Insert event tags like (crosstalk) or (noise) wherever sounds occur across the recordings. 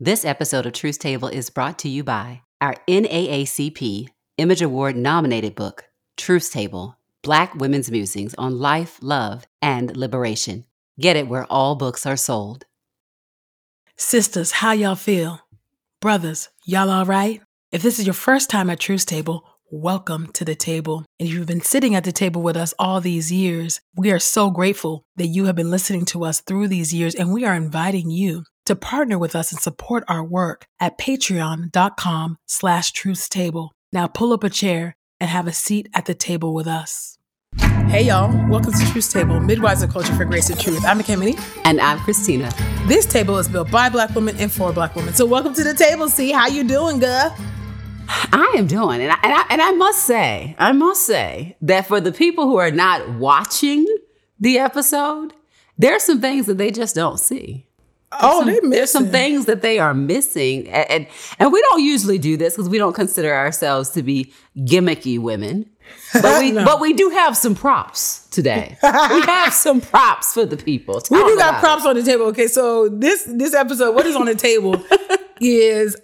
This episode of Truth's Table is brought to you by our NAACP Image Award nominated book, Truth's Table Black Women's Musings on Life, Love, and Liberation. Get it where all books are sold. Sisters, how y'all feel? Brothers, y'all all right? If this is your first time at Truth's Table, welcome to the table. And if you've been sitting at the table with us all these years, we are so grateful that you have been listening to us through these years, and we are inviting you to partner with us and support our work at patreon.com slash truthstable. Now pull up a chair and have a seat at the table with us. Hey y'all, welcome to Truth's Table, Midwives of Culture for Grace and Truth. I'm Ekemini. And I'm Christina. This table is built by black women and for black women. So welcome to the table, see how you doing, girl? I am doing, and I, and I, and I must say, I must say that for the people who are not watching the episode, there are some things that they just don't see. Oh, some. There's some things that they are missing, and and, and we don't usually do this because we don't consider ourselves to be gimmicky women. But (laughs) we No. but we do have some props today. (laughs) we have some props for the people. We do got props on the table. Okay, so this this episode, what is on the table (laughs) is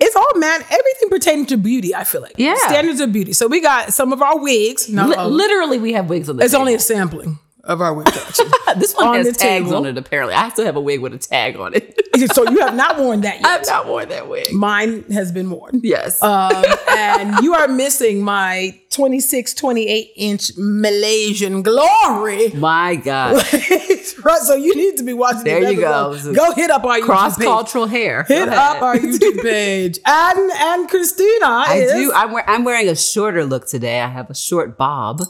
it's all man everything pertaining to beauty. I feel like Yeah. standards of beauty. So we got some of our wigs. No, Li- literally, we have wigs on the. it's table. only a sampling of our wig collection. (laughs) this one on has tags table. on it. Apparently, I still have a wig with a tag on it. so you have not worn that (laughs) yet. I've not worn that wig. Mine has been worn. Yes. Um, (laughs) and you are missing my 26, 28 inch Malaysian glory. My God. right, so you need to be watching. There this you go. episode. Go hit up our Cross YouTube page. cultural hair. Hit up our YouTube page. And and Christina I is do. I'm, wear, I'm wearing a shorter look today. I have a short bob.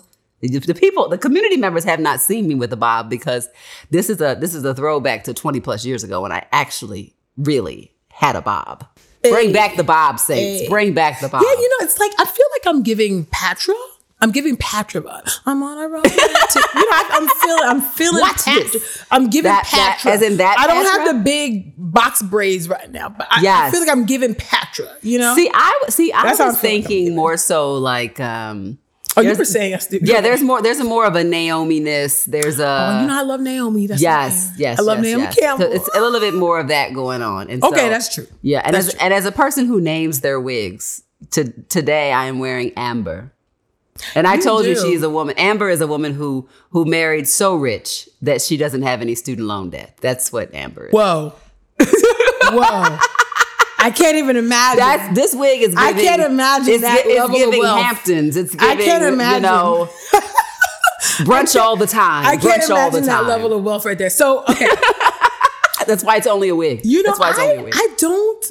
The, the people, the community members have not seen me with a bob because this is a this is a throwback to 20 plus years ago when I actually really had a bob. Bring back the bob, saints. Hey. Bring back the bob. Yeah, you know, it's like I feel like I'm giving Patra. I'm giving Patra. I'm on a roll. you know, I, I'm feeling. I'm feeling. Watch Patra. this. I'm giving That- that- Patra. as in that I don't Patra? have the big box braids right now, but I, I feel like I'm giving Patra. You know. See, I see. I That's was I feel like I'm thinking more so like, um, oh, you were saying us. yeah. (laughs) There's more. There's a more of a Naomi ness. There's a Oh, you know, I love Naomi. That's Yes, yes. I love yes, Naomi yes. Campbell. So it's a little bit more of that going on. And Okay, so- that's true. Yeah, and That's as true. and as a person who names their wigs, to today I am wearing amber. And I You told you she's a woman. Amber is a woman who who married so rich that she doesn't have any student loan debt. That's what Amber is. Whoa. (laughs) Whoa. I can't even imagine. That's this wig is. Giving, I can't imagine it's, that it's level of giving wealth. Hamptons. It's I can't imagine. You know, (laughs) brunch all the time. I can't brunch all the imagine time. that level of wealth right there. So, okay. (laughs) That's why it's only a wig. You know, That's why it's only a I, wig. I don't.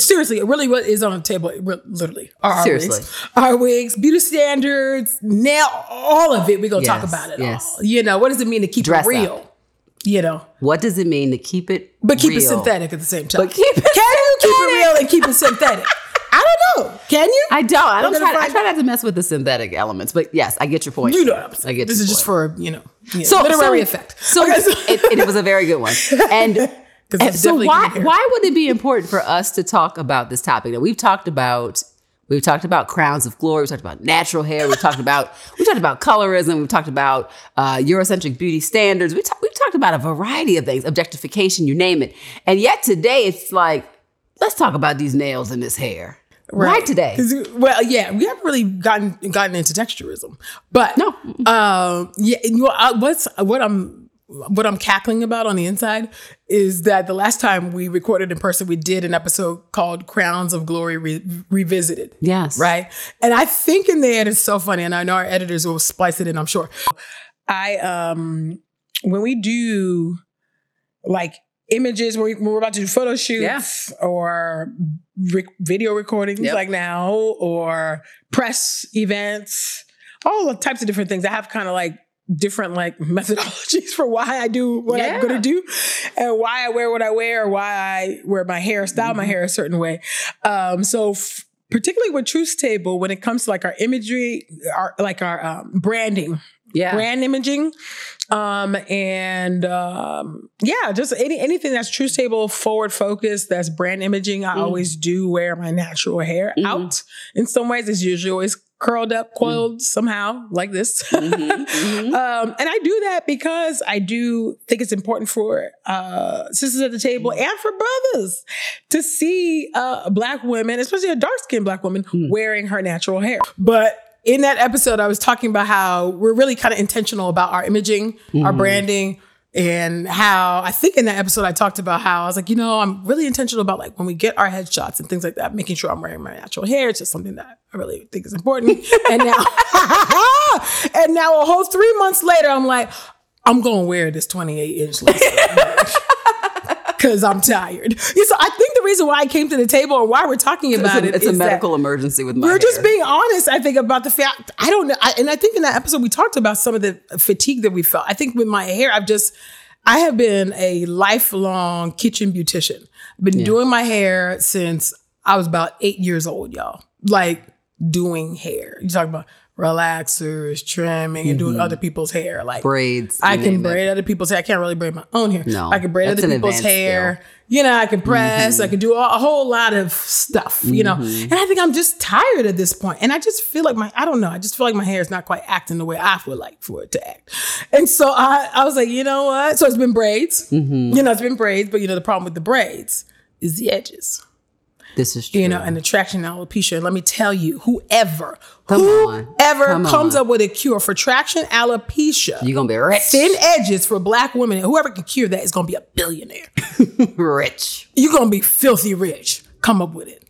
Seriously, it really what is on the table. Literally, our Seriously. wigs, our wigs, beauty standards, nail, all of it. We gonna talk about it yes. all. You know, what does it mean to keep Dress it real? up. You know, what does it mean to keep it, but keep it synthetic at the same time. But keep it Can keep it real and keep it synthetic? I don't know. Can you? I don't. I don't try. I try not to mess with the synthetic elements, but yes, I get your point. you know what I'm saying. I get this is just point. for you know, you know, literary effect. So Okay, so- it, it was a very good one. (laughs) And, so why why would it be important for us to talk about this topic? Now we've talked about we've talked about crowns of glory. We've talked about natural hair. We've talked about we talked about colorism. We've talked about uh, Eurocentric beauty standards. We talk, we've talked about a variety of things, objectification, you name it. And yet today it's like let's talk about these nails and this hair. Right, today? Well, yeah, we haven't really gotten gotten into texturism, but No. um, yeah. You know, I- what's what I'm what I'm cackling about on the inside is that the last time we recorded in person, we did an episode called "Crowns of Glory Re- Revisited." Yes. right? And I think in there it's so funny, and I know our editors will splice it in. I'm sure. I um when we do like images when, we, when we're about to do photo shoots or re- video recordings Yep. like now or press events all types of different things. I have kind of like different like (laughs) methodologies for why i do what i'm going to do and why i wear what i wear or why i wear my hair style my hair a certain way. Um so f- particularly with truth's table when it comes to like our imagery our like our um, branding Yeah. brand imaging um and um yeah just any anything that's truth's table forward focused that's brand imaging i Mhm. always do wear my natural hair Mhm. out in some ways it's usually always curled up, coiled somehow like this. (laughs) Um, and I do that because I do think it's important for uh, sisters at the table and for brothers to see uh, black women, especially a dark skinned black woman, wearing her natural hair. But in that episode, I was talking about how we're really kind of intentional about our imaging, our mm-hmm. branding, and how I think in that episode I talked about how I was like, you know, I'm really intentional about like when we get our headshots and things like that, making sure I'm wearing my natural hair. It's just something that I really think is important. (laughs) and now, (laughs) and now a whole three months later, I'm like, I'm gonna wear this 28 inch (laughs) because I'm tired. Yeah, so I think the reason why I came to the table and why we're talking It's about a, it it's a medical emergency with my hair. we're just being honest, I think, about the fact. I don't know. I, and I think in that episode, we talked about some of the fatigue that we felt. I think with my hair, I've just, I have been a lifelong kitchen beautician. Been doing my hair since I was about eight years old, y'all. Like doing hair. You talking about relaxers, trimming, and doing other people's hair. Like braids. I can name it. braid other people's hair. I can't really braid my own hair. No, I can braid other people's hair. You know, I can press. I can do a, a whole lot of stuff. You know, Mm-hmm. and I think I'm just tired at this point. And I just feel like my I don't know. I just feel like my hair is not quite acting the way I would like for it to act. And so I I was like, you know what? So it's been braids. Mm-hmm. You know, it's been braids. But you know, the problem with the braids is the edges This is true. you know, and the traction alopecia. And let me tell you, whoever, Come whoever Come comes on. up with a cure for traction alopecia, You're gonna be rich. thin edges for black women, and whoever can cure that is going to be a billionaire. (laughs) rich. You're going to be filthy rich. Come up with it.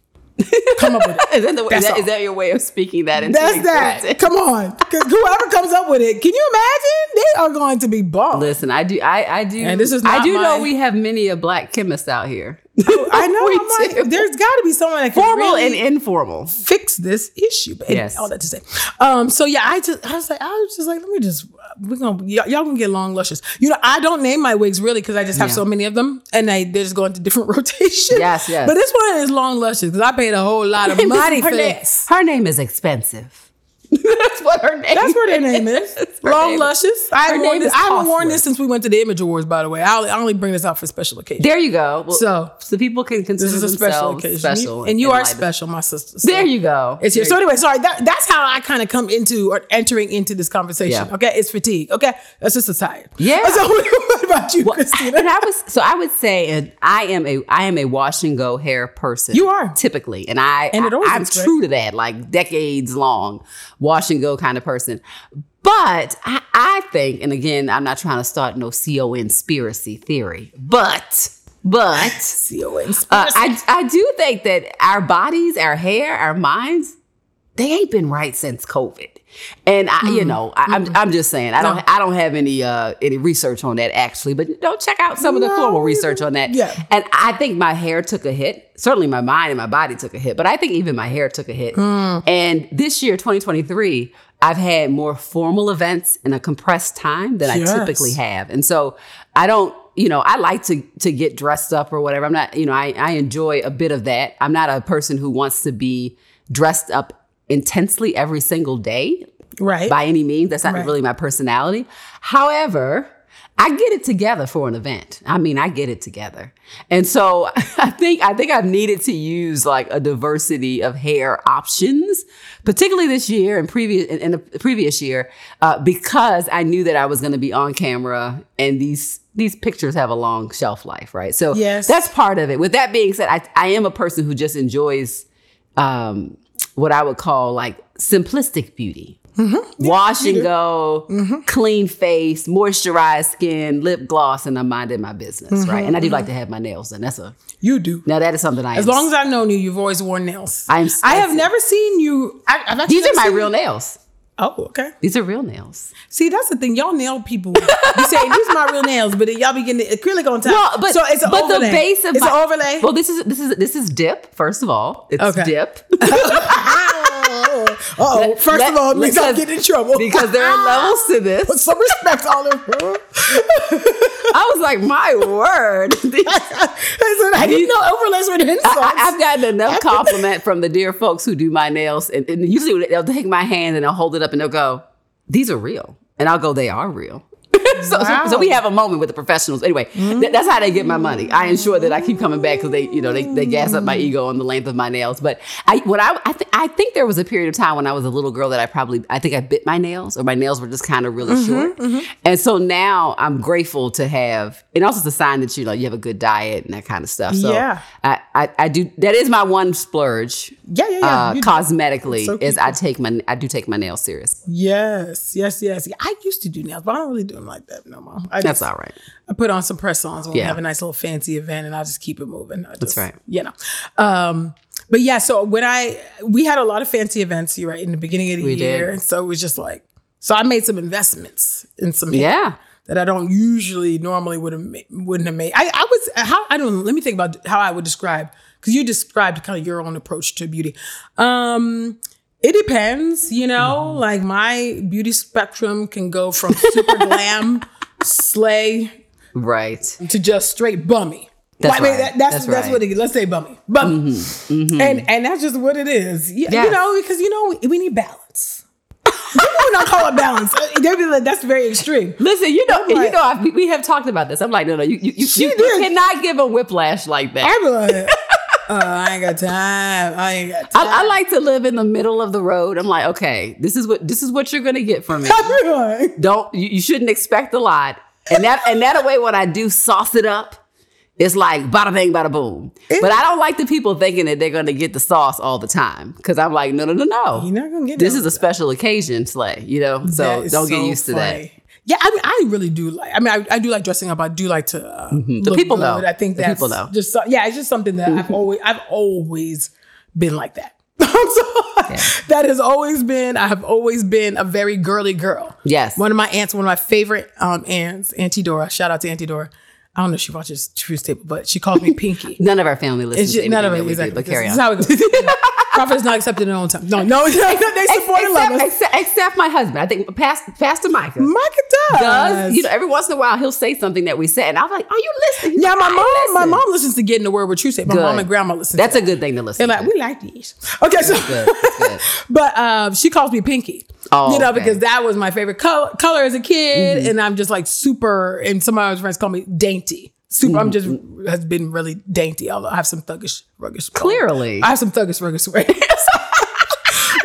Come up with it. (laughs) Is that, the, is, that, is that your way of speaking that into That's that. Come on. Whoever comes up with it, can you imagine? They are going to be bomb. Listen, I do. I, I do. And this is I do know we have many a black chemist out here. (laughs) I know. I'm like, there's got to be someone that can Formal really and informal. fix this issue. But anyway, Yes. all that to say. Um, so yeah, I just I was like, I was just like, let me just we're gonna y'all, y'all gonna get long luscious. You know, I don't name my wigs really because I just have Yeah. so many of them and they they just go into different (laughs) rotations. Yes, yes. But this one is long luscious because I paid a whole lot of (laughs) money her for name, this. her name is expensive. (laughs) That's what her name. Is. That's what her name is. (laughs) Long name- luscious. I haven't, worn this, is I haven't worn this since we went to the Image Awards, by the way. I only, I only bring this out for special occasions. There you go. Well, So, so people can consider this is a special themselves occasion. special, and you are special, my sister. So. There you go. It's here. There So anyway, sorry. That, that's how I kind of come into or entering into this conversation. Yeah. Okay, it's fatigue. Okay, that's just a tired. Yeah. (laughs) So what about you, Christina? and I was so I would say, and I am a I am a wash and go hair person. You are. typically, and I And it always I, great. true to that, like decades long, wash and go kind of person. But I, I think, and again, I'm not trying to start no co conspiracy theory, but but (laughs) uh, I I do think that our bodies, our hair, our minds, they ain't been right since COVID. And I, you know, I, I'm I'm just saying, I don't Mm-hmm. No. I don't have any uh any research on that actually, but you know, check out some of the No, formal research on that. yeah. And I think my hair took a hit. Certainly my mind and my body took a hit, but I think even my hair took a hit. Mm. And this year, 2023, I've had more formal events in a compressed time than Yes. I typically have. And so I don't, you know, I like to to get dressed up or whatever. I'm not, you know, I, I enjoy a bit of that. I'm not a person who wants to be dressed up intensely every single day right. by any means. That's not Right. really my personality. However, I get it together for an event. I mean, I get it together. And so (laughs) I think I think I've needed to use like a diversity of hair options, particularly this year and previous in, the previous year, uh, because I knew that I was going to be on camera and these these pictures have a long shelf life, right? So Yes. that's part of it. With that being said, I, I am a person who just enjoys um, what I would call like simplistic beauty. Mm-hmm. Wash and go, mm-hmm. clean face, moisturized skin, lip gloss, and I'm minding my business, right? Mm-hmm, and I do like to have my nails done. That's a you do. now that is something I As long as I've known you, you've always worn nails. I'm- I have never seen you. I, I've actually these are my real you- nails. Oh, okay. These are real nails. See, that's the thing. Y'all nail people. You say these are my real nails, but then y'all be getting the acrylic on top. Well, but so it's an but overlay. the base of it's my, an overlay. Well, this is this is this is dip. First of all, it's Okay. dip. (laughs) (laughs) oh, Let- first let- of all, means I'm because- in trouble because there are (laughs) levels to this. Put some respect on it. (laughs) I was like, my word. (laughs) I said, I didn't know overlays were insults. I, have gotten enough compliment from the dear folks who do my nails, and, and usually they'll take my hand and they'll hold it up and they'll go, "These are real," and I'll go, "They are real." (laughs) so, so, so we have a moment with the professionals. Anyway, mm. th- that's how they get my money. I ensure that I keep coming back because they, you know, they, they gas up my mm. ego on the length of my nails. But I, what I, I, th- I think there was a period of time when I was a little girl that I probably, I think I bit my nails or my nails were just kind of really mm-hmm, short. Mm-hmm. And so now I'm grateful to have, and also it's a sign that you know you have a good diet and that kind of stuff. So Yeah. I, I, I do. That is my one splurge. Yeah, yeah, yeah. Uh, cosmetically, So is I take my, I do take my nails serious. Yes, yes, yes. I used to do nails, but I don't really do them like that no more. I That's just, all right. I put on some press ons when we Yeah. have a nice little fancy event, and I'll just keep it moving. Just, right. You know, um, but yeah. So when I we had a lot of fancy events, you right in the beginning of the We year, did. so it was just like so I made some investments in some Yeah. that I don't usually normally would have wouldn't have made. I, I was how I don't let me think about how I would describe because you described kind of your own approach to beauty. Um, it depends, you know. Mm-hmm. Like my beauty spectrum can go from super (laughs) glam, slay Right. to just straight bummy. That's I mean, that, that's That's that's, right. Mm-hmm. what it is. Let's say bummy, bummy, and and that's just what it is. Yeah, Yes. You know, because you know we, we need balance. People would not call it balance. They'd be like, that's very extreme. Listen, you know, like- you know, I, we- we have talked about this. I'm like, no, no, you, you, you, you, you cannot give a whiplash like that. (laughs) I be like, uh, I ain't got time. I ain't got time. I, I like to live in the middle of the road. I'm like, okay, this is what this is what you're gonna get from me. I be like, Don't you, you shouldn't expect a lot. And that and that way, when I do sauce it up, it's like bada bang, bada boom. But I don't like the people thinking that they're gonna get the sauce all the time because I'm like, no, no, no, no. You're not gonna get this is a special occasion, Slay. You know, so don't get used to funny. Yeah, I mean, I really do like. I mean, I, I do like dressing up. I do like to. Uh, The look people good. know. I think The that's people know. just. Yeah, it's just something that I've always. I've always been like that. (laughs) so, That has always been. I have always been a very girly girl. Yes. One of my aunts, one of my favorite um, aunts, Auntie Dora. Shout out to Auntie Dora. I don't know if she watches Truth's Table, but she calls me Pinky. (laughs) None of our family listens to just, none of it that we do, exactly. but carry this, on. this is how it goes. (laughs) Prophet is not accepted in their own time. No, no, they support and love except, us. except, except my husband. I think Pastor, Pastor Micah Micah does. does. You know, every once in a while he'll say something that we said, and I'm like, "Are you listening?" Yeah, my "I mom, my mom listens to Get in the word with True Say. My mom and grandma listen. That's to a good thing to listen. They're like, we like these. (laughs) Okay, so good. Good. but um, she calls me Pinky. Oh, you know, okay. because that was my favorite color, color as a kid, Mm-hmm. and I'm just like super. And some of my friends call me dainty. Super. I'm just Mm-hmm. has been really dainty. Although I have some thuggish, ruggish. Clearly. I have some thuggish, ruggish ways. (laughs)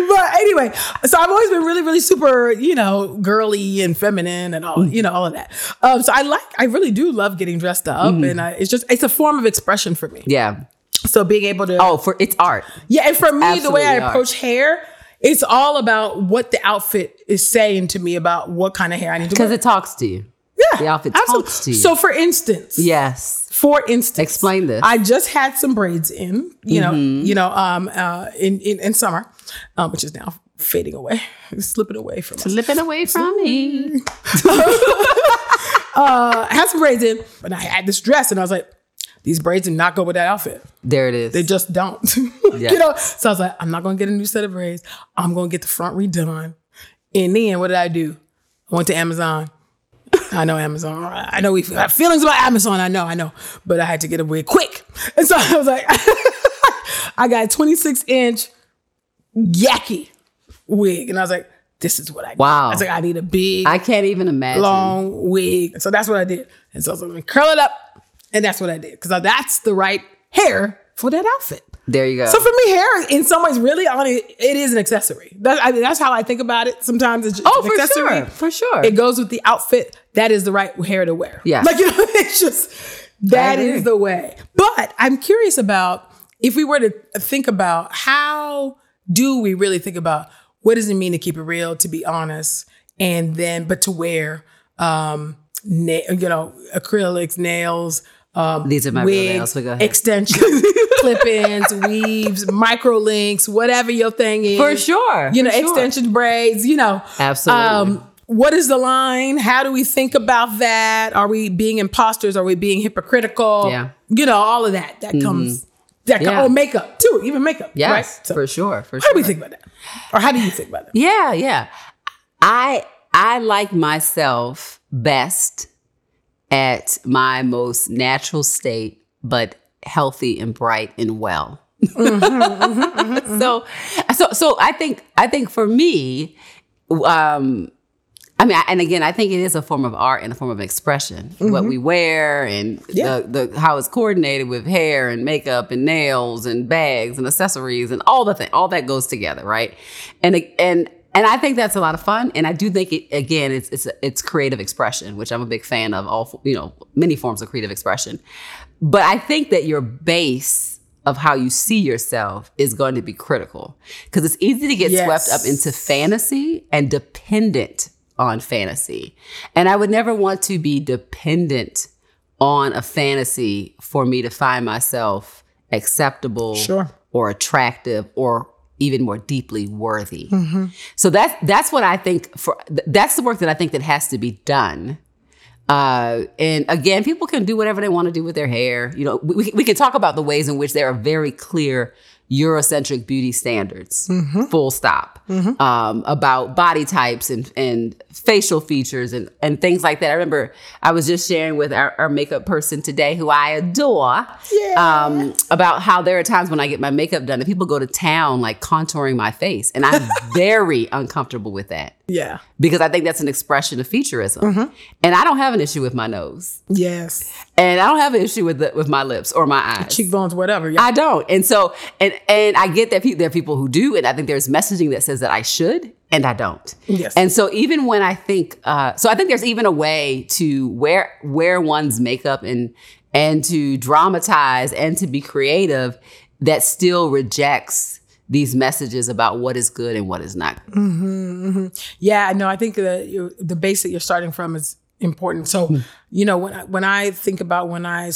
but anyway, so I've always been really, really super, you know, girly and feminine and all, you know, all of that. Um, so I like, I really do love getting dressed up, Mm-hmm. and I, it's just, it's a form of expression for me. Yeah. So being able to, Oh, for it's art. yeah, and for me, the way I approach hair, it's all about what the outfit is saying to me about what kind of hair I need to Because it talks to you. yeah, the outfit absolutely. talks to you. So, for instance, Yes. for instance, Explain this. I just had some braids in, you know, Mm-hmm. you know, um, uh, in in, in summer, um, which is now fading away, (laughs) slipping away from us. Slipping away from me. (laughs) Uh, I had some braids in, and I had this dress, and I was like, these braids do not go with that outfit. There it is. They just don't. (laughs) Yeah. you know? So I was like, I'm not gonna get a new set of braids. I'm gonna get the front redone. And then what did I do? I went to Amazon. I know Amazon. I know we have feelings about Amazon. I know, I know. But I had to get a wig quick. And so (laughs) I was like, (laughs) I got a 26 inch yaki wig. And I was like, this is what I need. Wow. I was like, I need a big I can't even imagine. long wig. So that's what I did. And so I was like, curl it up. And that's what I did. Because that's the right hair for that outfit. There you go. So for me, hair in some ways, really, on it, it is an accessory. That, I mean, that's how I think about it. Sometimes it's just oh, an for accessory. sure. For sure. It goes with the outfit. That is the right hair to wear. Yeah. like you (laughs) know, it's just that is the way. But I'm curious about if we were to think about how do we really think about what does it mean to keep it real, to be honest, and then but to wear, um, na- you know, acrylics, nails. Um, These are my real wigs, nails, but extensions, (laughs) clip-ins, weaves, micro links, whatever your thing is. for sure. You know, sure. extension braids, you know. Absolutely. Um, what is the line? How do we think about that? Are we being imposters? Are we being hypocritical? Yeah. You know, all of that. That comes that Yeah. oh makeup too, even makeup. yes, Right? So for sure. For how sure. How do we think about that? Or how do you think about that? Yeah, yeah. I I like myself best at my most natural state, but healthy and bright and well. (laughs) so so so I think I think for me, um I mean, I- and again, I think it is a form of art and a form of expression. What we wear and Mm-hmm. Yeah. the, the how it's coordinated with hair and makeup and nails and bags and accessories and all the thing, all that goes together, right? And and and I think that's a lot of fun. And I do think it again, it's it's it's creative expression, which I'm a big fan of. All you know, many forms of creative expression. But I think that your base of how you see yourself is going to be critical because it's easy to get Yes. swept up into fantasy and dependent on fantasy. And I would never want to be dependent on a fantasy for me to find myself acceptable Sure. or attractive or even more deeply worthy. Mm-hmm. So that's that's what I think for that's the work that I think that has to be done. Uh, and again, people can do whatever they want to do with their hair. You know, we, we can talk about the ways in which there are very clear Eurocentric beauty standards, full stop, um, about body types and, and facial features and, and things like that. I remember I was just sharing with our, our makeup person today, who I adore, Yeah. um, about how there are times when I get my makeup done and people go to town like contouring my face. And I'm (laughs) very uncomfortable with that Yeah. because I think that's an expression of featureism. And I don't have an issue with my nose. Yes. And I don't have an issue with the, with my lips or my eyes. Cheekbones, whatever. Yeah. I don't. And so, and and I get that pe- there are people who do, and I think there's messaging that says that I should, and I don't. Yes. And so even when I think, uh, so I think there's even a way to wear wear one's makeup and and to dramatize and to be creative that still rejects these messages about what is good and what is not. Mm-hmm, mm-hmm. Yeah, no, I think the the base that you're starting from is important. So, hmm. you know, when I, when I think about when I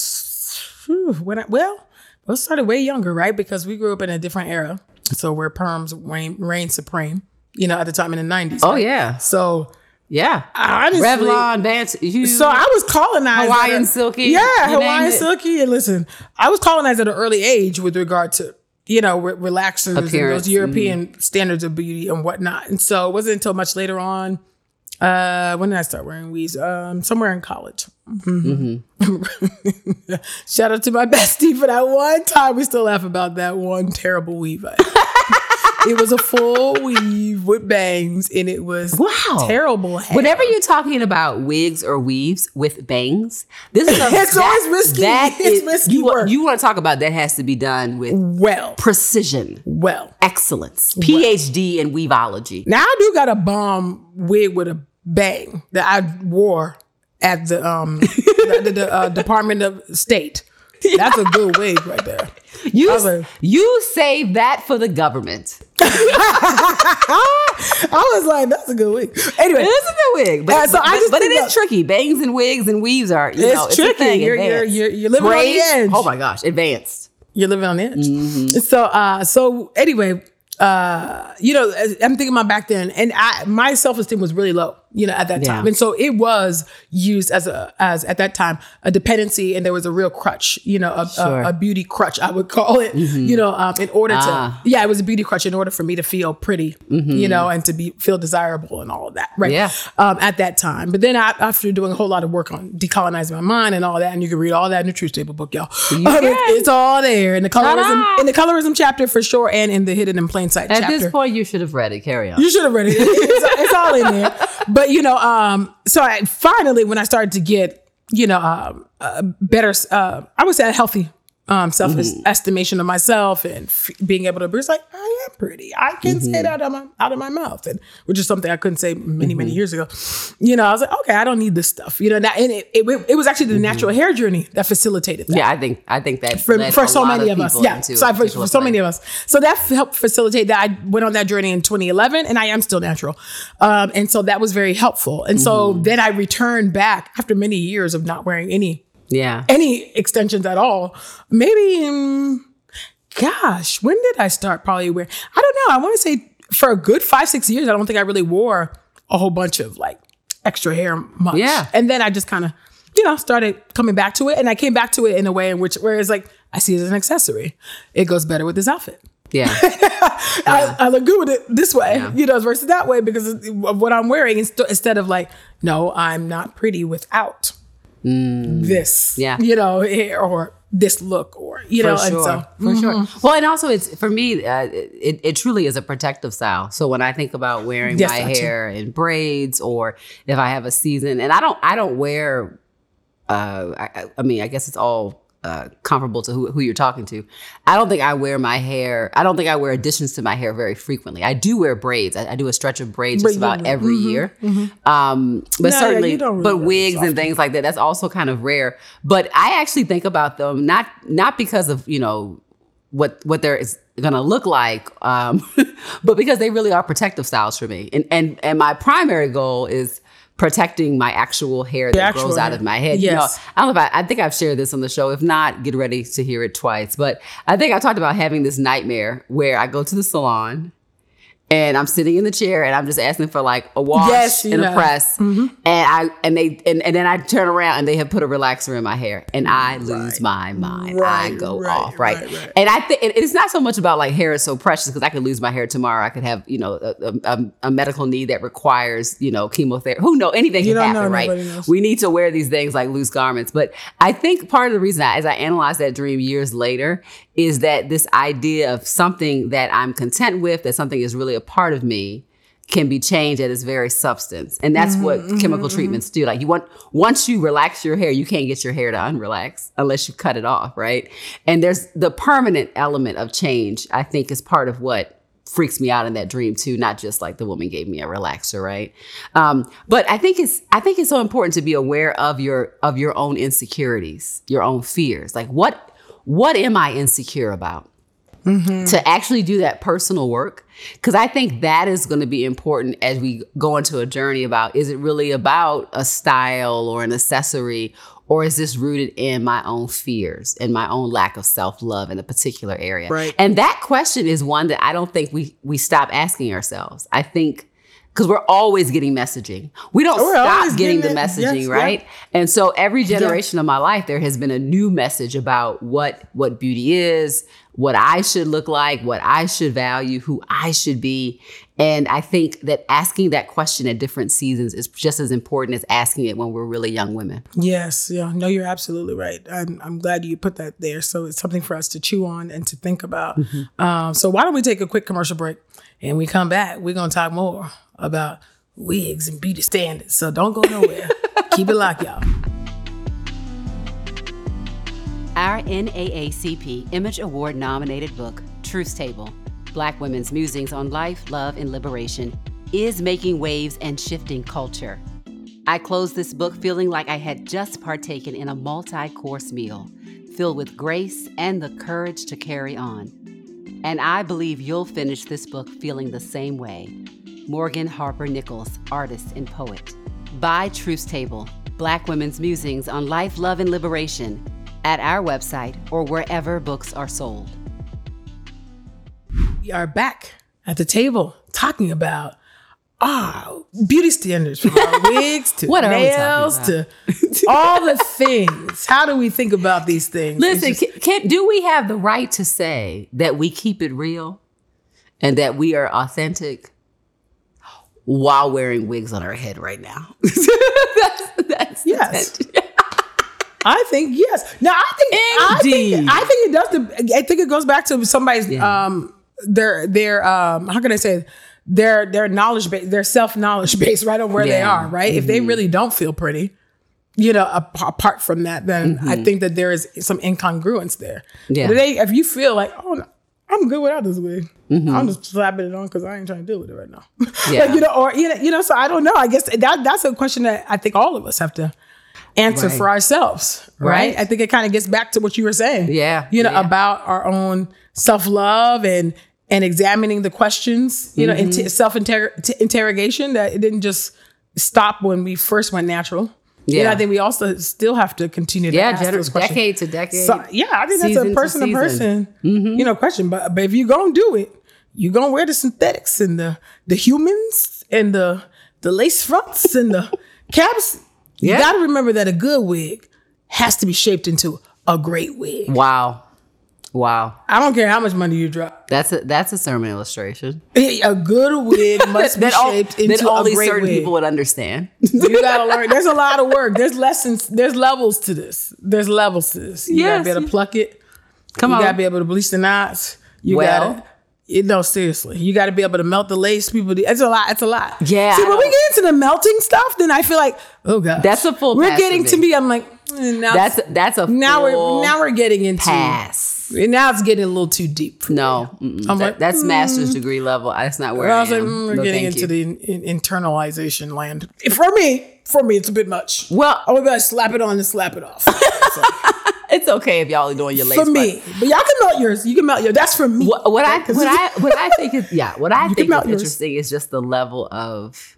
when I well, I started way younger, right? Because we grew up in a different era, so where perms reign, reign supreme. You know, at the time in the '90s. Oh right? yeah, So yeah. honestly, Revlon, Vance, you. So I was colonized. Hawaiian a- Silky, Yeah, Hawaiian. Silky. And listen, I was colonized at an early age with regard to, you know, re- relaxers and those European standards of beauty and whatnot. And so it wasn't until much later on. Uh, when did I start wearing weaves? Um, somewhere in college. Mhm. (laughs) Shout out to my (laughs) bestie for that one time. We still laugh about that one terrible weave. (laughs) It was a full weave with bangs, and it was Wow. terrible. hair. Whenever you're talking about wigs or weaves with bangs, this is a, (laughs) It's always risky. It's risky you, work. You want to talk about that has to be done with well, precision, well. excellence, PhD in weaveology. Now I do got a bomb wig with a bang that I wore at the um (laughs) the, the, the, uh, Department of State. That's a good wig right there. You like- you save that for the government. (laughs) I was like, that's a good wig. Anyway, It is a good wig, but, Yeah, so but, I just but it think is tricky. Bangs and wigs and weaves are you It's know it's tricky. A thing, You're- you're- you're- you're living on the edge. Oh my gosh, advanced. you're living on the edge. Mm-hmm. So, uh, so anyway, uh, you know, I'm thinking about back then, and I my self esteem was really low, you know, at that Yeah. time, and so it was used as a as at that time a dependency, and there was a real crutch, you know, a, Sure. a, a beauty crutch, I would call it, you know, um, in order Ah. to, yeah, it was a beauty crutch in order for me to feel pretty, you know, and to be feel desirable and all of that, right? Yeah. Um, at that time, but then I, after doing a whole lot of work on decolonizing my mind and all that, and you can read all that in the Truth's Table book, y'all. (laughs) Um, it- it's all there in the colorism in the colorism chapter for sure, and in the hidden in plain sight At chapter. this point, you should have read it. Carry on. you should have read it. (laughs) It's, it's all in there. But you know, um, so I finally when I started to get you know um, a better, uh, I would say a healthy um, self estimation of myself and f- being able to be like, I am pretty. I can say that out of my out of my mouth, and which is something I couldn't say many many years ago. You know, I was like, okay, I don't need this stuff. You know, that, and it, it, it was actually the natural hair journey that facilitated that Yeah, I think I think that for, for so many of us. Yeah, so for, for so many of us. So that helped facilitate that. I went on that journey in 2011, and I am still natural, um, and so that was very helpful. And so Mm-hmm. then I returned back after many years of not wearing any Yeah, any extensions at all. Maybe, um, gosh, when did I start probably wearing? I don't know. I want to say for a good five six years. I don't think I really wore a whole bunch of like extra hair much. Yeah. and then I just kind of you know started coming back to it, and I came back to it in a way in which where it's like I see it as an accessory. It goes better with this outfit. yeah, (laughs) I, I look good with it this way, Yeah. you know, versus that way because of what I'm wearing inst- instead of like, no, I'm not pretty without this, Mm. Yeah. you know, hair or this look or you know for and sure, so for sure. Well, and also it's for me, uh, it it truly is a protective style. So when I think about wearing Yes, my that too. hair in braids, or if I have a season, and I don't, I don't wear. Uh, I- I mean, I guess it's all. Uh, comparable to who, who you're talking to. I don't think I wear my hair. I don't think I wear additions to my hair very frequently. I do wear braids. I, I do a stretch of braids just about every mhm, year. Um, but No, certainly, don't really but wigs and things like that. That's also kind of rare. But I actually think about them not not because of you know what what they're gonna look like, um, (laughs) but because they really are protective styles for me. And and and my primary goal is protecting my actual hair that actual grows out of my head. You know, Yes. I don't know if I, I think I've shared this on the show. If not, get ready to hear it twice. But I think I talked about having this nightmare where I go to the salon and I'm sitting in the chair and I'm just asking for like a wash Yes, and a have. Mm-hmm. press. And I and they and, and then I turn around and they have put a relaxer in my hair and I lose my mind. I go right, off, right? right, right. And I think it's not so much about like hair is so precious because I could lose my hair tomorrow. I could have, you know, a, a, a medical need that requires, you know, chemotherapy. Who know anything You can know, happen, right? knows. We need to wear these things like loose garments. But I think part of the reason I, as I analyze that dream years later is that this idea of something that I'm content with, that something is really a part of me, can be changed at its very substance. And that's what mm-hmm, chemical mm-hmm, treatments mm-hmm. do. Like you want once you relax your hair, you can't get your hair to unrelax unless you cut it off, right? And there's the permanent element of change, I think is part of what freaks me out in that dream too not just like the woman gave me a relaxer right um, but i think it's i think it's so important to be aware of your of your own insecurities your own fears like what what am i insecure about Mm-hmm. to actually do that personal work because i think that is going to be important as we go into a journey about is it really about a style or an accessory or is this rooted in my own fears and my own lack of self-love in a particular area? Right. and that question is one that i don't think we we stop asking ourselves. I think because we're always getting messaging. We don't We're stop getting, getting the messaging, Yes, right? And so every generation of my life, there has been a new message about what what beauty is, what I should look like, what I should value, who I should be. And I think that asking that question at different seasons is just as important as asking it when we're really young women. Yes, yeah, no, you're absolutely right. I'm, I'm glad you put that there. So it's something for us to chew on and to think about. Um, so why don't we take a quick commercial break and we come back? We're gonna talk more about wigs and beauty standards. So don't go nowhere. (laughs) Keep it locked, y'all. Our NAACP Image Award nominated book, Truth's Table Black Women's Musings on Life, Love, and Liberation, is making waves and shifting culture. I closed this book feeling like I had just partaken in a multi course meal filled with grace and the courage to carry on. And I believe you'll finish this book feeling the same way. Morgan Harper Nichols, artist and poet. Buy Truth's Table Black Women's Musings on Life, Love, and Liberation at our website or wherever books are sold. We are back at the table talking about ah beauty standards from our (laughs) wigs to What are we talking nails to (laughs) all the things. How do we think about these things? Listen, just- can, do we have the right to say that we keep it real and that we are authentic while wearing wigs on our head right now? (laughs) that's, that's Yes. I think yes. Now I think I Indeed. think I think it does. The, I think it goes back to somebody's Yeah. um their their um how can I say it? Their their knowledge base their self knowledge (laughs) base right on where they are right. If they mm-hmm. really don't feel pretty, you know, ap- apart from that, then I mm-hmm. think that there is some incongruence there. Yeah. They, if you feel like oh. no, I'm good without this wig. Mm-hmm. I'm just slapping it on because I ain't trying to deal with it right now. (laughs) Yeah. like, you know, or you know, you know. So I don't know. I guess that that's a question that I think all of us have to answer Right. for ourselves, right? Right. I think it kind of gets back to what you were saying. Yeah, You know, yeah. about our own self love and and examining the questions, you know, Mm-hmm. into self interrogation that it didn't just stop when we first went natural. You know, Yeah. I think we also still have to continue to Yeah, ask gener- those questions. decade to decade. So, yeah, I think that's a person to. Mm-hmm. person, you know, question. But but if you gonna do it, you're gonna wear the synthetics and the the humans and the the lace fronts and the (laughs) caps. You Yeah. gotta remember that a good wig has to be shaped into a great wig. Wow. Wow. I don't care how much money you drop. That's a that's a sermon illustration. A good wig (laughs) must be all, shaped that into only a great certain wig. people would understand. (laughs) you gotta learn. There's a lot of work. There's lessons. There's levels to this. There's levels to this. You Yes. gotta be able to pluck it. Come you on. You gotta be able to bleach the knots. You Well- gotta. You know, seriously, you got to be able to melt the lace. People, do, it's a lot. It's a lot. Yeah, See, when we get into the melting stuff, then I feel like, oh god, That's a full We're getting to me. I'm like, mm, now That's that's a now full we're now we're getting into pass. Now it's getting a little too deep. for. No. I'm That- like, that's master's degree level. That's not where I I, was like, am. mm, we're No, getting into you. the in, in- internalization land. For me, for me, it's a bit much. Well- I would be like, slap it on and slap it off. (laughs) It's okay if y'all are doing your lace for me, but y'all can melt yours. You can melt yours. That's for me. What, what I what I what I think is yeah what I (laughs) can think is yours. interesting is just the level of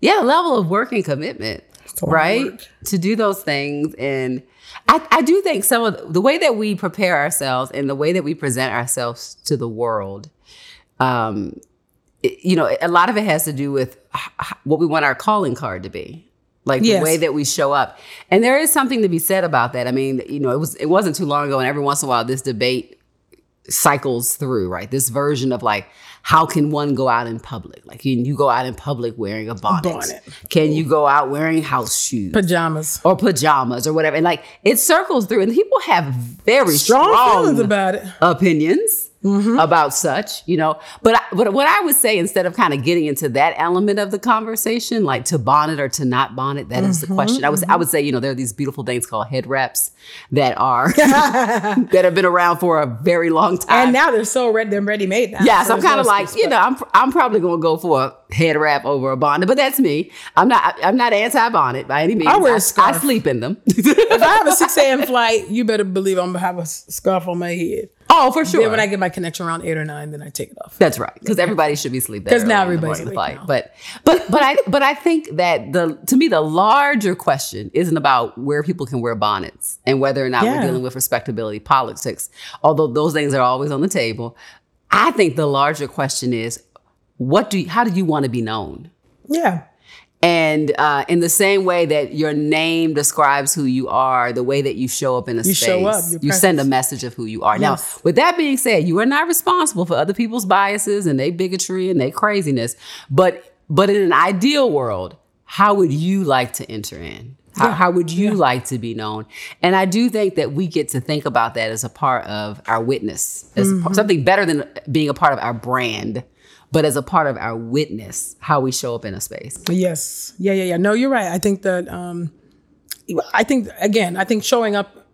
yeah level of work and commitment of right? To do those things and I, I do think some of the, the way that we prepare ourselves and the way that we present ourselves to the world um it- you know a lot of it has to do with what we want our calling card to be. Like Yes. the way that we show up. And there is something to be said about that. I mean you know it was it wasn't too long ago and every once in a while this debate cycles through, right? This version of like, how can one go out in public? Like, can you go out in public wearing a bonnet? bonnet. Can you go out wearing house shoes? pajamas. or pajamas or whatever. And like it circles through, and people have very Strong, strong, feelings about it. opinions Mm-hmm. about such, you know. But I, but what I would say instead of kind of getting into that element of the conversation, like to bonnet or to not bonnet, that is the mm-hmm, question. I was I mm-hmm. would say, you know, there are these beautiful things called head wraps that are (laughs) (laughs) that have been around for a very long time. And now they're so ready. They're ready made now. Yes, So I'm kind of no like you know I'm I'm probably gonna go for a head wrap over a bonnet, but that's me. I'm not I'm not anti bonnet by any means. I wear a I scarf. I sleep in them. if I have a 6 a.m. (laughs) flight, you better believe I'm gonna have a scarf on my head. Oh, for sure. Then when I get my connection around eight or nine, then I take it off. That's right, because everybody should be sleeping. 'Cause now early in the everybody's fight. But but but I but I think that the to me the larger question isn't about where people can wear bonnets and whether or not Yeah. we're dealing with respectability politics. Although those things are always on the table, I think the larger question is what do you, how do you want to be known? Yeah. And uh, in the same way that your name describes who you are, the way that you show up in a You space, show up, you send a message of who you are. Yes. Now, with that being said, you are not responsible for other people's biases and their bigotry and their craziness. But but in an ideal world, how would you like to enter in? How, how would you like to be known? And I do think that we get to think about that as a part of our witness, as Mm-hmm. part- something better than being a part of our brand, but as a part of our witness, how we show up in a space. Yes. Yeah, yeah, yeah. No, you're right. I think that um I think again, I think showing up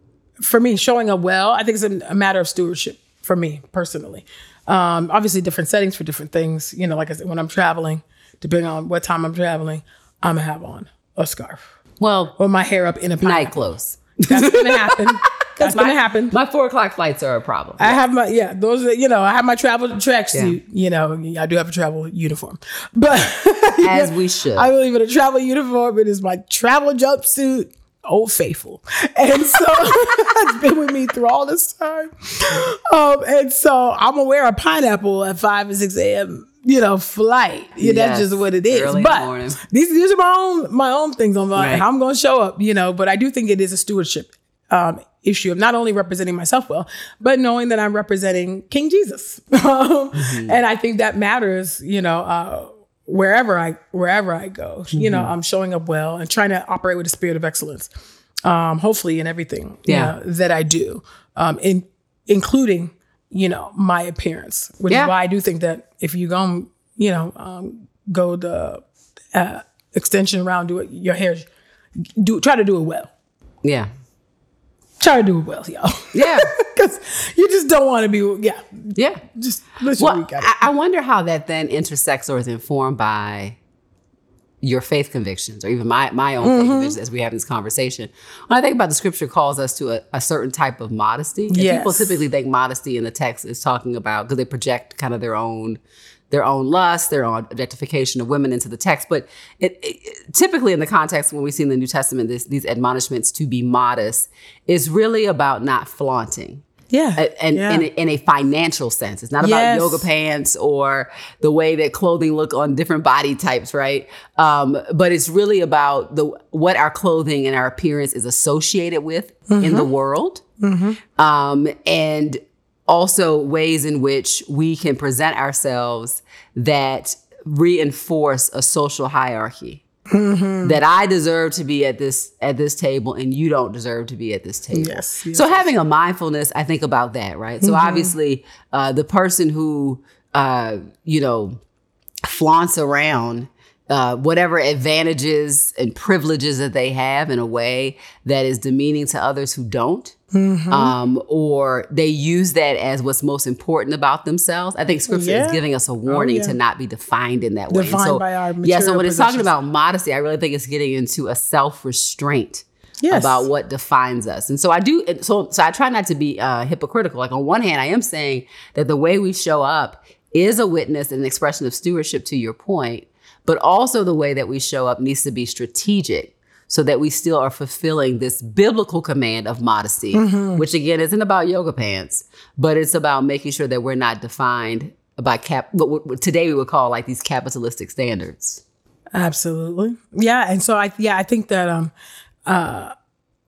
for me, showing up well, I think it's a, matter of stewardship for me personally. Um, obviously different settings for different things. You know, like I said, when I'm traveling, depending on what time I'm traveling, I'm gonna have on a scarf Well, or my hair up in a night clothes. That's gonna happen. (laughs) That's gonna happen. My four o'clock flights are a problem. I have my yeah, those are you know, I have my travel tracksuit. You know, I do have a travel uniform, but (laughs) as we should. I believe in a travel uniform. It is my travel jumpsuit, Old Faithful, and so (laughs) it's been with me through all this time. Um, and so I'm gonna wear a pineapple at five and six a.m. You know, flight. Yeah, that's just what it is. early in the but these these are my own my own things on Right. how I'm gonna show up. You know, but I do think it is a stewardship um, issue of not only representing myself well, but knowing that I'm representing King Jesus. (laughs) Mm-hmm. And I think that matters, you know, uh, wherever I wherever I go. You Mm-hmm. know, I'm showing up well and trying to operate with a spirit of excellence. Um, hopefully in everything you Yeah. know, that I do, um, in including you know my appearance, which Yeah. is why I do think that if you go, you know, um, go the uh, extension round, do it your hair, do try to do it well. yeah. Try to do it well, y'all. Yeah. (laughs) Because you just don't want to be, yeah, Yeah. just Well. I, I wonder how that then intersects or is informed by your faith convictions or even my, my own Mm-hmm. faith convictions as we have this conversation. When I think about the scripture calls us to a, a certain type of modesty. And people typically think modesty in the text is talking about because they project kind of their own their own lust, their own objectification of women into the text. But it, it- typically in the context when we see in the New Testament this, these admonishments to be modest is really about not flaunting Yeah. and yeah. in, a, in a financial sense. It's not about Yes. yoga pants or the way that clothing look on different body types, right? Um, but it's really about the what our clothing and our appearance is associated with in Mm-hmm. the world, um, and also ways in which we can present ourselves that reinforce a social hierarchy. Mm-hmm. That I deserve to be at this at this table and you don't deserve to be at this table. Yes, yes, so having a mindfulness, I think about that, right? So Mm-hmm. obviously, uh, the person who uh, you know flaunts around uh, whatever advantages and privileges that they have in a way that is demeaning to others who don't. Mm-hmm. Um, or they use that as what's most important about themselves. I think scripture Yeah. is giving us a warning yeah. to not be defined in that way. Defined so, by our yeah, so when it's talking about modesty, I really think it's getting into a self restraint Yes. about what defines us. And so I do so so I try not to be uh, hypocritical. Like on one hand, I am saying that the way we show up is a witness and an expression of stewardship to your point, but also the way that we show up needs to be strategic so that we still are fulfilling this biblical command of modesty, which again isn't about yoga pants, but it's about making sure that we're not defined by cap what what today we would call like these capitalistic standards. Absolutely. Yeah. And so I yeah, I think that um uh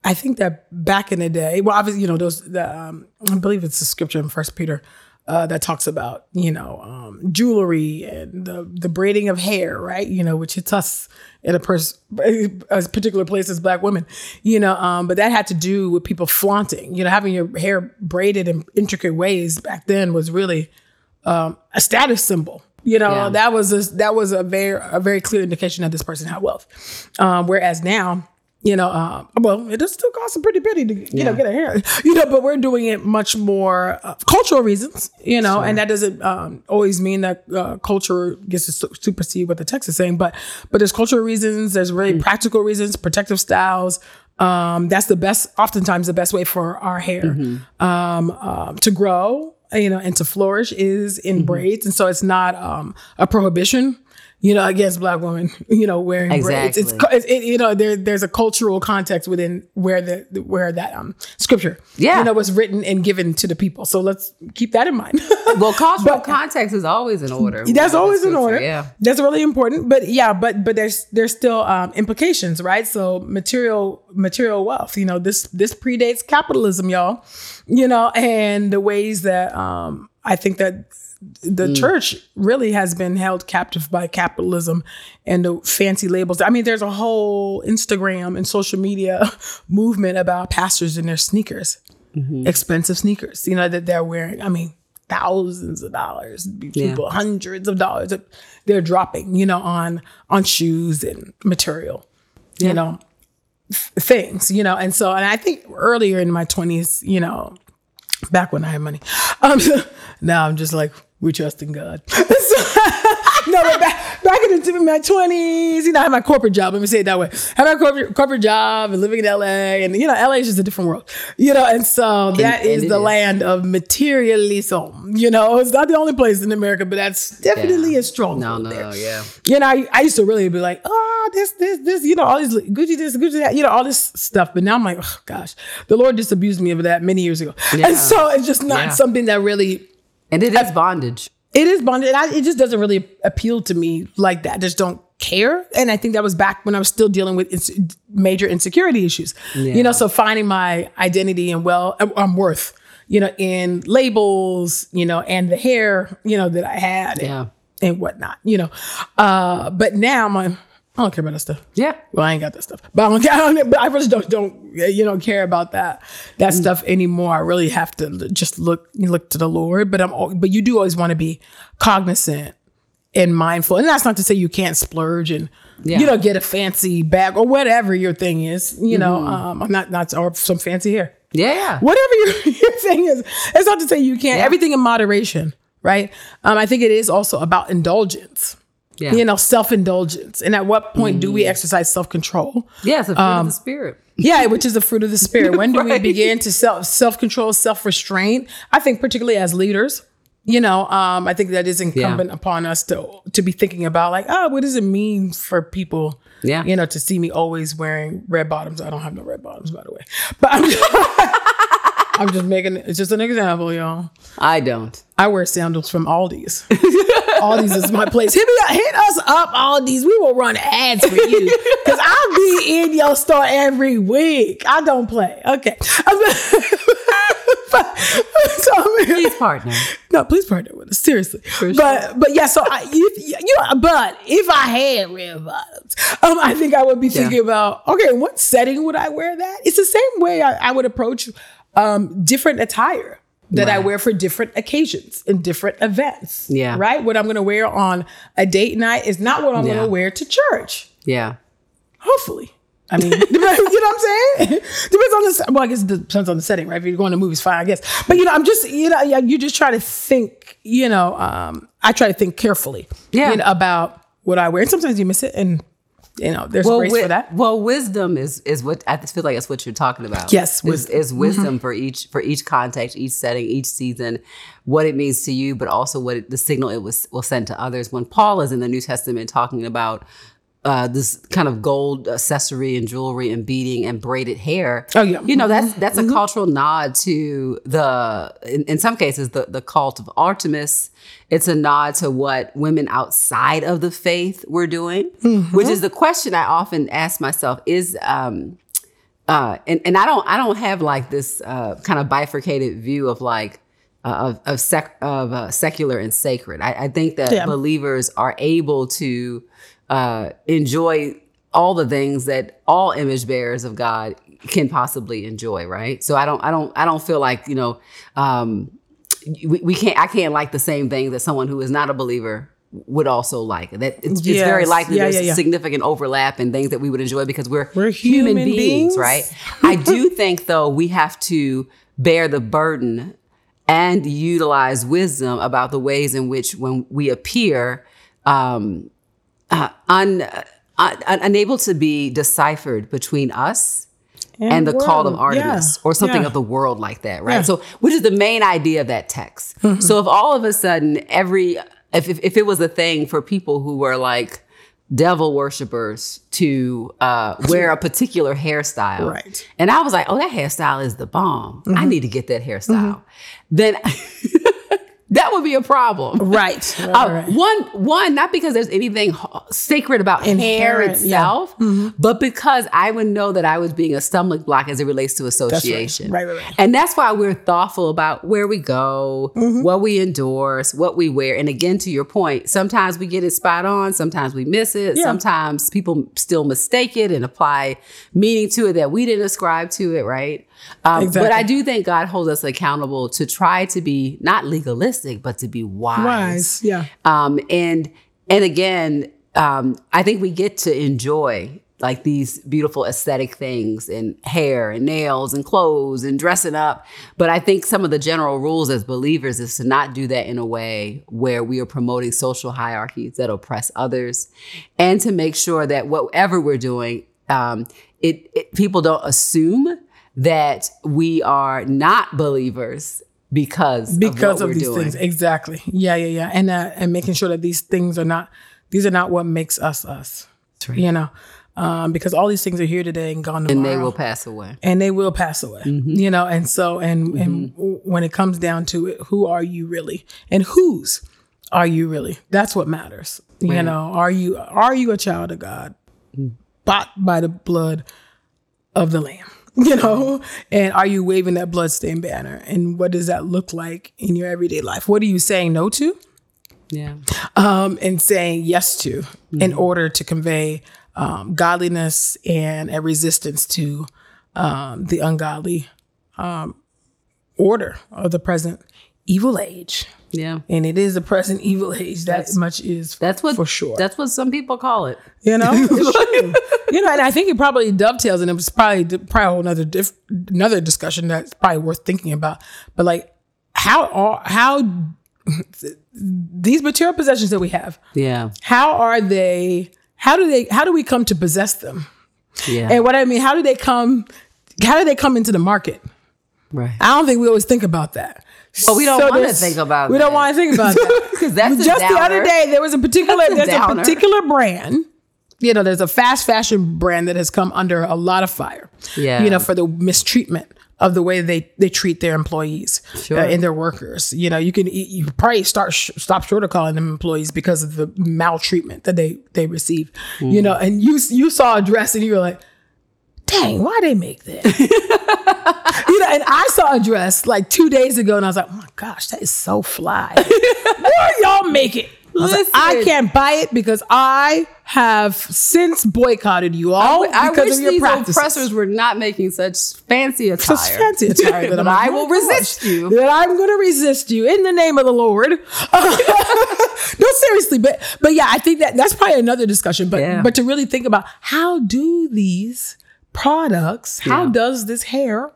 I think that back in the day, well obviously, you know, those the um I believe it's the scripture in First Peter uh, that talks about you know um, jewelry and the the braiding of hair, right? You know, which hits us in a pers- a particular place as black women, you know. Um, but that had to do with people flaunting. You know, having your hair braided in intricate ways back then was really um, a status symbol. You know, Yeah. that was a, that was a very a very clear indication that this person had wealth. Um, whereas now, you know, um, well, it does still cost a pretty penny to you know get a hair. You know, but we're doing it much more uh, cultural reasons. You know, and that doesn't um, always mean that uh, culture gets to supersede what the text is saying. But but there's cultural reasons. There's really practical reasons, protective styles. Um, that's the best, oftentimes the best way for our hair um, um, to grow, you know, and to flourish is in braids. And so it's not um, a prohibition, you know, against black women, (laughs) you know, wearing braids. It's, it's it, you know, there there's a cultural context within where the where that um scripture, Yeah. you know, was written and given to the people. So let's keep that in mind. (laughs) Well, cultural context is always in order. (laughs) That's always in order. Yeah. That's really important. But yeah, but but there's there's still um, implications, right? So material material wealth. You know, this this predates capitalism, y'all. You know, and the ways that um, I think that the church really has been held captive by capitalism and the fancy labels. I mean, there's a whole Instagram and social media (laughs) movement about pastors and their sneakers, expensive sneakers, you know, that they're wearing. I mean, thousands of dollars, people hundreds of dollars that they're dropping, you know, on on shoes and material, you know, f- things, you know. And so, and I think earlier in my 20s, you know, back when I had money. (laughs) Um, now I'm just like, we trust in God. (laughs) So- no, but back, back in, the, in my 20s, you know, I had my corporate job. Let me say it that way. I had my corporate, corporate job and living in LA. And, you know, LA is just a different world, you know. And so that and is the is. land of materialism. You know, it's not the only place in America, but that's definitely Yeah. a strong No, no, there. no, yeah. You know, I, I used to really be like, oh, this, this, this, you know, all these Gucci this, Gucci that, you know, all this stuff. But now I'm like, oh gosh, the Lord disabused me of that many years ago. Yeah. And so it's just not Yeah. something that really, And it is bondage. it is bondage. And I, it just doesn't really appeal to me like that. I just don't care. And I think that was back when I was still dealing with ins- major insecurity issues. Yeah. You know, so finding my identity and well, um, worth, you know, in labels, you know, and the hair, you know, that I had. Yeah. and whatnot, you know. Uh, but now I'm like, I don't care about that stuff. Yeah. Well, I ain't got that stuff, but I don't care. (laughs) I don't, but I really don't don't you don't care about that that Mm. stuff anymore. I really have to just look look to the Lord. But I'm but you do always want to be cognizant and mindful. And that's not to say you can't splurge and Yeah. you know get a fancy bag or whatever your thing is. You know, Mm-hmm. um, I'm not not or some fancy hair Yeah. Yeah. whatever your, (laughs) your thing is. It's not to say you can't. Yeah. Everything in moderation, right? Um, I think it is also about indulgence. Yeah. Mm. You know, self indulgence. And at what point do we exercise self control? Yeah, it's a fruit Um, of the spirit. Yeah, which is the fruit of the (laughs) spirit. When do we begin to self self control, self restraint? I think particularly as leaders. You know, um, I think that is incumbent upon us to to be thinking about like, oh, what does it mean for people? Yeah. you know, to see me always wearing red bottoms. I don't have no red bottoms, by the way, but I'm, (laughs) I'm just making it's just an example, y'all. I don't. I wear sandals from Aldi's. (laughs) Aldi's is my place. Hit me up, hit us up, Aldi's. We will run ads for you. (laughs) Cause I'll be in your store every week. I don't play. Okay. (laughs) so, I mean, Please partner. no, please partner with us. Seriously. sure. But but yeah, so I you, you know, but if I had red bottoms, um, I think I would be thinking about okay, in what setting would I wear that? It's the same way I, I would approach um different attire that I wear for different occasions and different events. Yeah. Right? What I'm gonna wear on a date night is not what I'm Yeah. gonna wear to church. Yeah. Hopefully. I mean, (laughs) (laughs) you know what I'm saying? Depends on the well, I guess it depends on the setting, right? If you're going to movies, fine, I guess. But you know, I'm just you know, yeah, you just try to think. You know, um, I try to think carefully, Yeah. you know, about what I wear, and sometimes you miss it, and you know, there's Well, grace wi- for that. well, wisdom is is what I feel like that's what you're talking about. Yes, is, wisdom. Mm-hmm. is wisdom for each for each context, each setting, each season, what it means to you, but also what it, the signal it was will send to others. When Paul is in the New Testament talking about uh, this kind of gold accessory and jewelry and beading and braided hair. Oh, yeah. you know that's that's a cultural nod to the in, in some cases the the cult of Artemis. It's a nod to what women outside of the faith were doing, which is the question I often ask myself: Is um, uh, and and I don't I don't have like this uh, kind of bifurcated view of like uh, of of, sec- of uh, secular and sacred. I, I think that Yeah. believers are able to uh, enjoy all the things that all image bearers of God can possibly enjoy. Right. So I don't I don't I don't feel like you know um, we, we can't I can't like the same thing that someone who is not a believer would also like that it's, it's very likely Yeah, there's yeah, yeah. significant overlap in things that we would enjoy because we're, We're human, human beings, beings. right? (laughs) I do think though we have to bear the burden and utilize wisdom about the ways in which when we appear um, uh, un, uh, un- unable to be deciphered between us and, the call of. Artemis Yeah. or something Yeah. of the world like that, right? Yeah. So, which is the main idea of that text. So, if all of a sudden every if, if if it was a thing for people who were like devil worshippers to uh, wear a particular hairstyle, Right. And I was like, oh, that hairstyle is the bomb. I need to get that hairstyle. Then (laughs) that would be a problem. Right. (laughs) Uh, right, right. One, one, not because there's anything sacred about hair Inherent, yeah. itself, but because I would know that I was being a stumbling block as it relates to association. Right, right, right. And that's why we're thoughtful about where we go, Mm-hmm. what we endorse, what we wear. And again, to your point, sometimes we get it spot on, sometimes we miss it, Yeah. sometimes people still mistake it and apply meaning to it that we didn't ascribe to it, right? Um, Exactly. But I do think God holds us accountable to try to be not legalistic, but to be Wise. Yeah. um, and and again, um, I think we get to enjoy like these beautiful aesthetic things and hair and nails and clothes and dressing up. But I think some of the general rules as believers is to not do that in a way where we are promoting social hierarchies that oppress others, and to make sure that whatever we're doing, um, it, it people don't assume that we are not believers because because of, of, these doing. things. Exactly. Yeah yeah yeah. And uh, and making sure that these things are not these are not what makes us us right. you know? Um, because all these things are here today and gone tomorrow and they will pass away. and they will pass away you know? And so and and when it comes down to it who are you really? And whose are you really? That's what matters you know? Are you are you a child of god? Bought by the blood of the lamb (laughs) you know? And are you waving that bloodstained banner? And what does that look like in your everyday life? What are you saying no to? Yeah. um, and saying yes to in order to convey um, godliness and a resistance to um, the ungodly um, order of the present evil age. Yeah. And it is the present evil age. That That's- much is That's what for sure. That's what some people call it. You know, (laughs) you know, and I think it probably dovetails, and it was probably probably another diff, another discussion that's probably worth thinking about. But like, how are how these material possessions that we have, Yeah. how are they? How do they? How do we come to possess them? Yeah. And what I mean, how do they come? How do they come into the market? right. I don't think we always think about that. Well, we don't wanna think about it. We don't want to think about that. 'Cause that's just the other day there was a particular a there's a particular brand. You know, there's a fast fashion brand that has come under a lot of fire. Yeah. You know, for the mistreatment of the way they they treat their employees Sure. uh, and their workers. You know, you can you probably start sh- stop short of calling them employees because of the maltreatment that they they receive. Hmm. You know, and you you saw a dress and you were like, dang, why they make that? (laughs) you know, and I saw a dress like two days ago, and I was like, oh my gosh, that is so fly. (laughs) Where y'all make it? I, was like, Listen. I can't buy it because I have since boycotted you all I because wish of your these practices. oppressors were not making such fancy attire. Such fancy attire that (laughs) I oh will resist you. That I'm going to resist you in the name of the Lord. no, seriously, but but yeah, I think that that's probably another discussion. But Yeah. but to really think about how do these products, how does this hair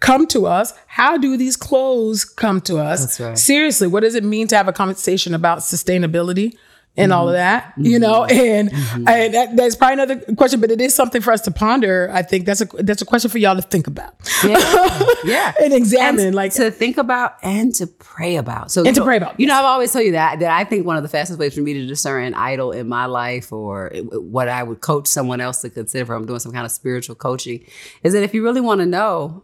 come to us? How do these clothes come to us? Right. Seriously, what does it mean to have a conversation about sustainability? And all of Mm-hmm. that, you know, and, and that, that's probably another question, but it is something for us to ponder. I think that's a that's a question for y'all to think about Yeah. (laughs) yeah. and examine. And like, to think about and to pray about. So And to know- pray about, You know, I've always told you that that I think one of the fastest ways for me to discern an idol in my life or what I would coach someone else to consider if I'm doing some kind of spiritual coaching is that if you really want to know,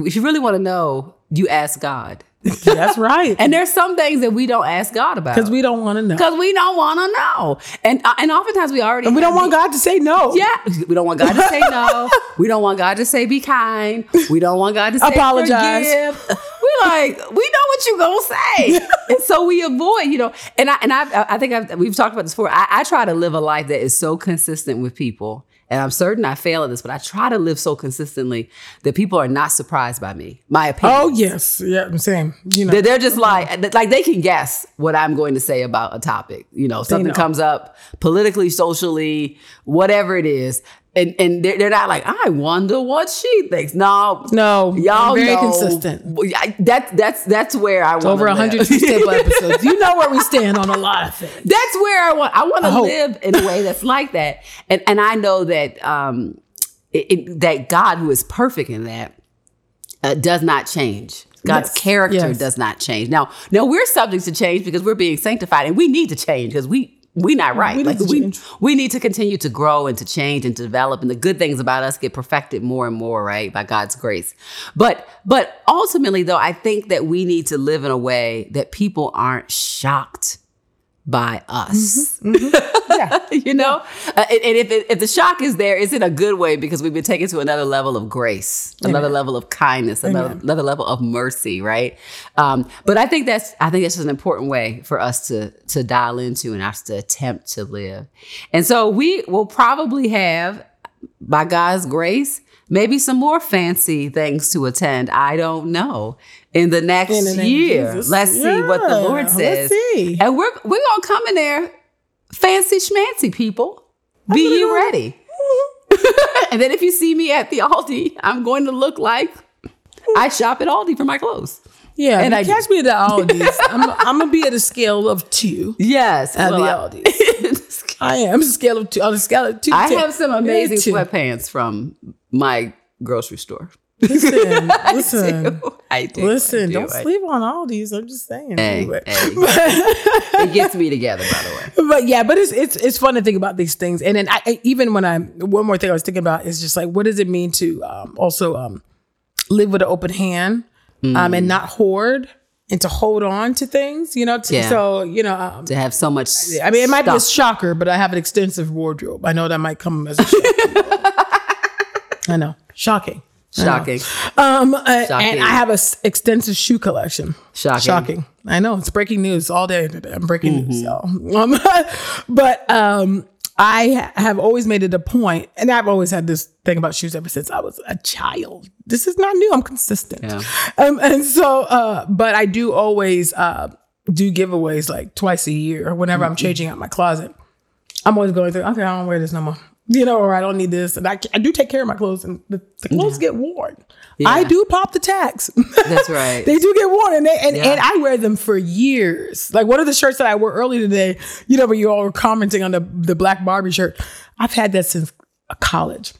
if you really want to know, you ask God. That's right. And there's some things that we don't ask God about Because we don't want to know. because we don't want to know, and uh, and oftentimes we already And we don't want the- God to say no. Yeah, we don't want God to say no. (laughs) We don't want God to say be kind. We don't want God to say Apologize. forgive. We like we know what you gonna say, (laughs) and so we avoid. You know, and I and I I think I've, we've talked about this before. I, I try to live a life that is so consistent with people, and I'm certain I fail at this, but I try to live so consistently that people are not surprised by me, my opinion. Oh yes, yeah, I'm saying. You know, They're, they're just like like they can guess what I'm going to say about a topic. You know, something know. comes up politically, socially, whatever it is, and and they're, they're not like I wonder what she thinks. No, no, y'all very know- consistent. I- That that's that's where I want Over a hundred (laughs) episodes. You know where we stand on a lot of things. That's where I want. I want to live in a way that's like that, and and I know that um, it, it- that God, who is perfect in that, uh, does not change. God's Yes. character Yes. does not change. Now, now we're subject to change because we're being sanctified, and we need to change because we we not right. We need like we we need to continue to grow and to change and to develop, and the good things about us get perfected more and more, right, by God's grace. But but ultimately, though, I think that we need to live in a way that people aren't shocked by us. (laughs) Yeah. (laughs) you know, uh, and, and if it, if the shock is there, is it a good way because we've been taken to another level of grace, another level of kindness, another, Amen. another level of mercy, right? Um, but I think that's I think that's an important way for us to to dial into and us to attempt to live. And so we will probably have, by God's grace. Maybe some more fancy things to attend. I don't know. In the next In the year, let's see what the Yeah, Lord let's says. see. And we're we're gonna come in there fancy schmancy people. Be you ready. Mm-hmm. (laughs) and then if you see me at the Aldi, I'm going to look like I shop at Aldi for my clothes. Yeah, And I- catch me at the Aldi's. I'm, I'm gonna be at a scale of two Yes. at well, the I- Aldi's. (laughs) I am scale of two on a scale of two. I have some amazing Two. sweatpants from my grocery store. Listen, I listen, do. I do. listen. I do. Don't I- sleep on all these. I'm just saying. Hey, Anyway. hey. (laughs) (laughs) it gets me together, by the way. (laughs) but yeah, but it's it's it's fun to think about these things, and then I, I- even when I'm one more thing I was thinking about is just like what does it mean to um, also um, live with an open hand um, Mm. and not hoard and to hold on to things, you know. To, Yeah. So you know, um, To have so much. I mean, it might be a shocker, but I have an extensive wardrobe. I know that might come as a shock. I know, shocking. Shocking. Um, uh, Shocking. and I have an extensive shoe collection. Shocking. Shocking. I know it's breaking news all day. I'm breaking news, Mm-hmm. y'all. Um, (laughs) but um, I have always made it a point, and I've always had this thing about shoes ever since I was a child. This is not new. I'm consistent. Yeah. Um, and so, uh, but I do always uh, do giveaways like twice a year whenever Mm-hmm. I'm changing out my closet. I'm always going through, okay, I don't wear this no more. You know, or I don't need this. And I, I do take care of my clothes, and the, the clothes get worn. I do pop the tags. That's (laughs) right. they do get worn, and they, and, Yeah. and I wear them for years. Like one of the shirts that I wore earlier today, you know, but you all were commenting on the the black Barbie shirt. I've had that since college,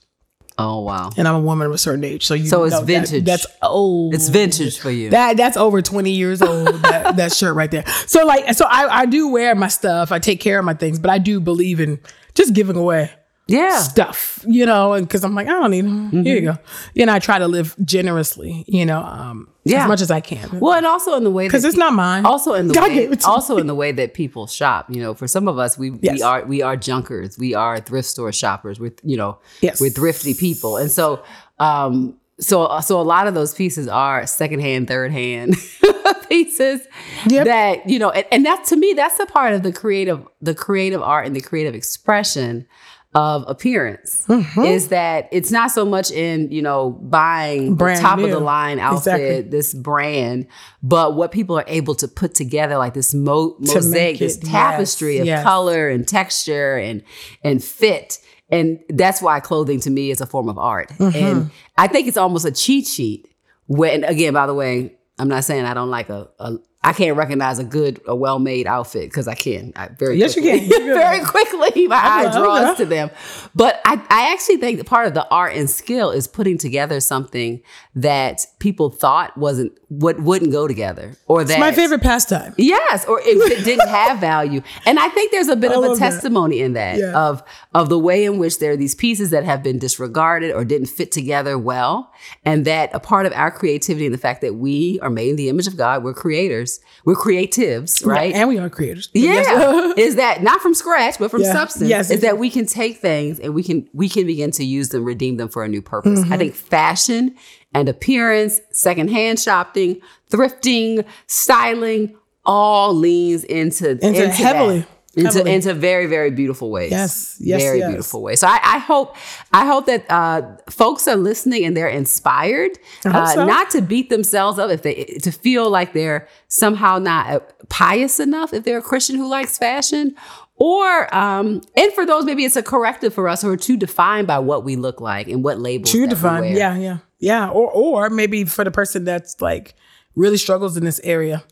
Oh wow. and I'm a woman of a certain age, so you So it's know that- vintage. that's old. It's vintage for you. That that's over 20 years old, that, (laughs) that shirt right there. So like so I, I do wear my stuff. I take care of my things, but I do believe in just giving away Yeah. stuff, you know, and because I'm like, I don't need them. Here you Mm-hmm. go. You know, I try to live generously, you know, um, Yeah. as much as I can. Well, and also in the way Because it's not mine. also in the (laughs) God way, gave it to also me. in the way that people shop. You know, for some of us, we Yes. we are we are junkers. We are thrift store shoppers. We're you know Yes. we're thrifty people, and so um so so a lot of those pieces are secondhand, third hand (laughs) pieces Yep. that you know, and, and that to me that's the part of the creative the creative art and the creative expression of appearance Mm-hmm. is that it's not so much in you know buying Brand the top of the line outfit Exactly. this brand, but what people are able to put together, like this mo- mosaic, this tapestry yes, of yes. color and texture and and fit. And that's why clothing to me is a form of art. Mm-hmm. And I think it's almost a cheat sheet. When again, by the way, I'm not saying I don't like a, a I can't recognize a good, a well-made outfit because I can. I very Yes, you quickly, can. You can. (laughs) very quickly, my eye draws to them. But I, I actually think that part of the art and skill is putting together something that people thought wasn't what wouldn't go together, or that It's my favorite pastime. Yes, or if it didn't (laughs) have value. And I think there's a bit I of a love that. testimony in that Yeah. of of the way in which there are these pieces that have been disregarded or didn't fit together well. And that a part of our creativity and the fact that we are made in the image of God, we're creators, we're creatives, right? And we are creators. Yeah, (laughs) is that not from scratch, but from Yeah. substance? Yes. is that we can take things and we can we can begin to use them, redeem them for a new purpose. Mm-hmm. I think fashion and appearance, secondhand shopping, thrifting, styling, all leans into into, Into heavily, that. Into, into very very beautiful ways Yes, yes, very yes. beautiful ways so I, I hope i hope that uh, folks are listening and they're inspired uh, so. not to beat themselves up if they to feel like they're somehow not uh, pious enough if they're a christian who likes fashion or um and for those maybe it's a corrective for us who are too defined by what we look like and what labels we wear. Yeah, yeah. Yeah. Or or maybe for the person that's like really struggles in this area,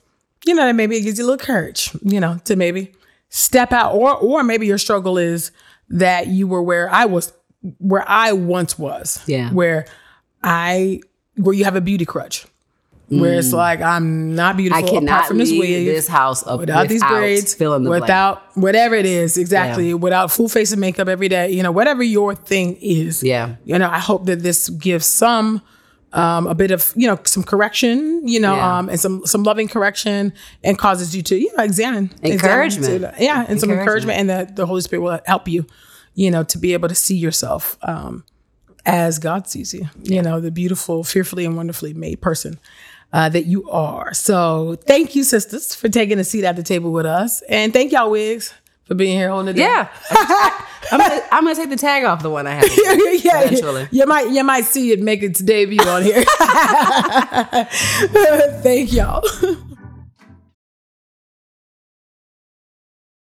you know, maybe it gives you a little courage, you know, to maybe step out. Or or maybe your struggle is that you were where I was where I once was. Yeah. Where I where you have a beauty crutch. Where it's mm. like I'm not i beautiful apart cannot from this leave weave. this house up without these braids, fill in the blank. without whatever it is, exactly, Yeah. without full face of makeup every day, you know, whatever your thing is. Yeah. You know, I hope that this gives some um, a bit of, you know, some correction, you know, Yeah. um, and some some loving correction and causes you to, you know, examine. examine Encouragement. to- yeah, and some Encouragement. encouragement and that the Holy Spirit will help you, you know, to be able to see yourself um, as God sees you, you know, the beautiful, fearfully and wonderfully made person uh, that you are. So thank you, sisters, for taking a seat at the table with us. And thank y'all, Wigs, for being here holding it down. yeah (laughs) I'm, gonna, I'm gonna take the tag off the one i have (laughs) yeah, eventually. you might you might see it make its debut on here. (laughs) Thank y'all.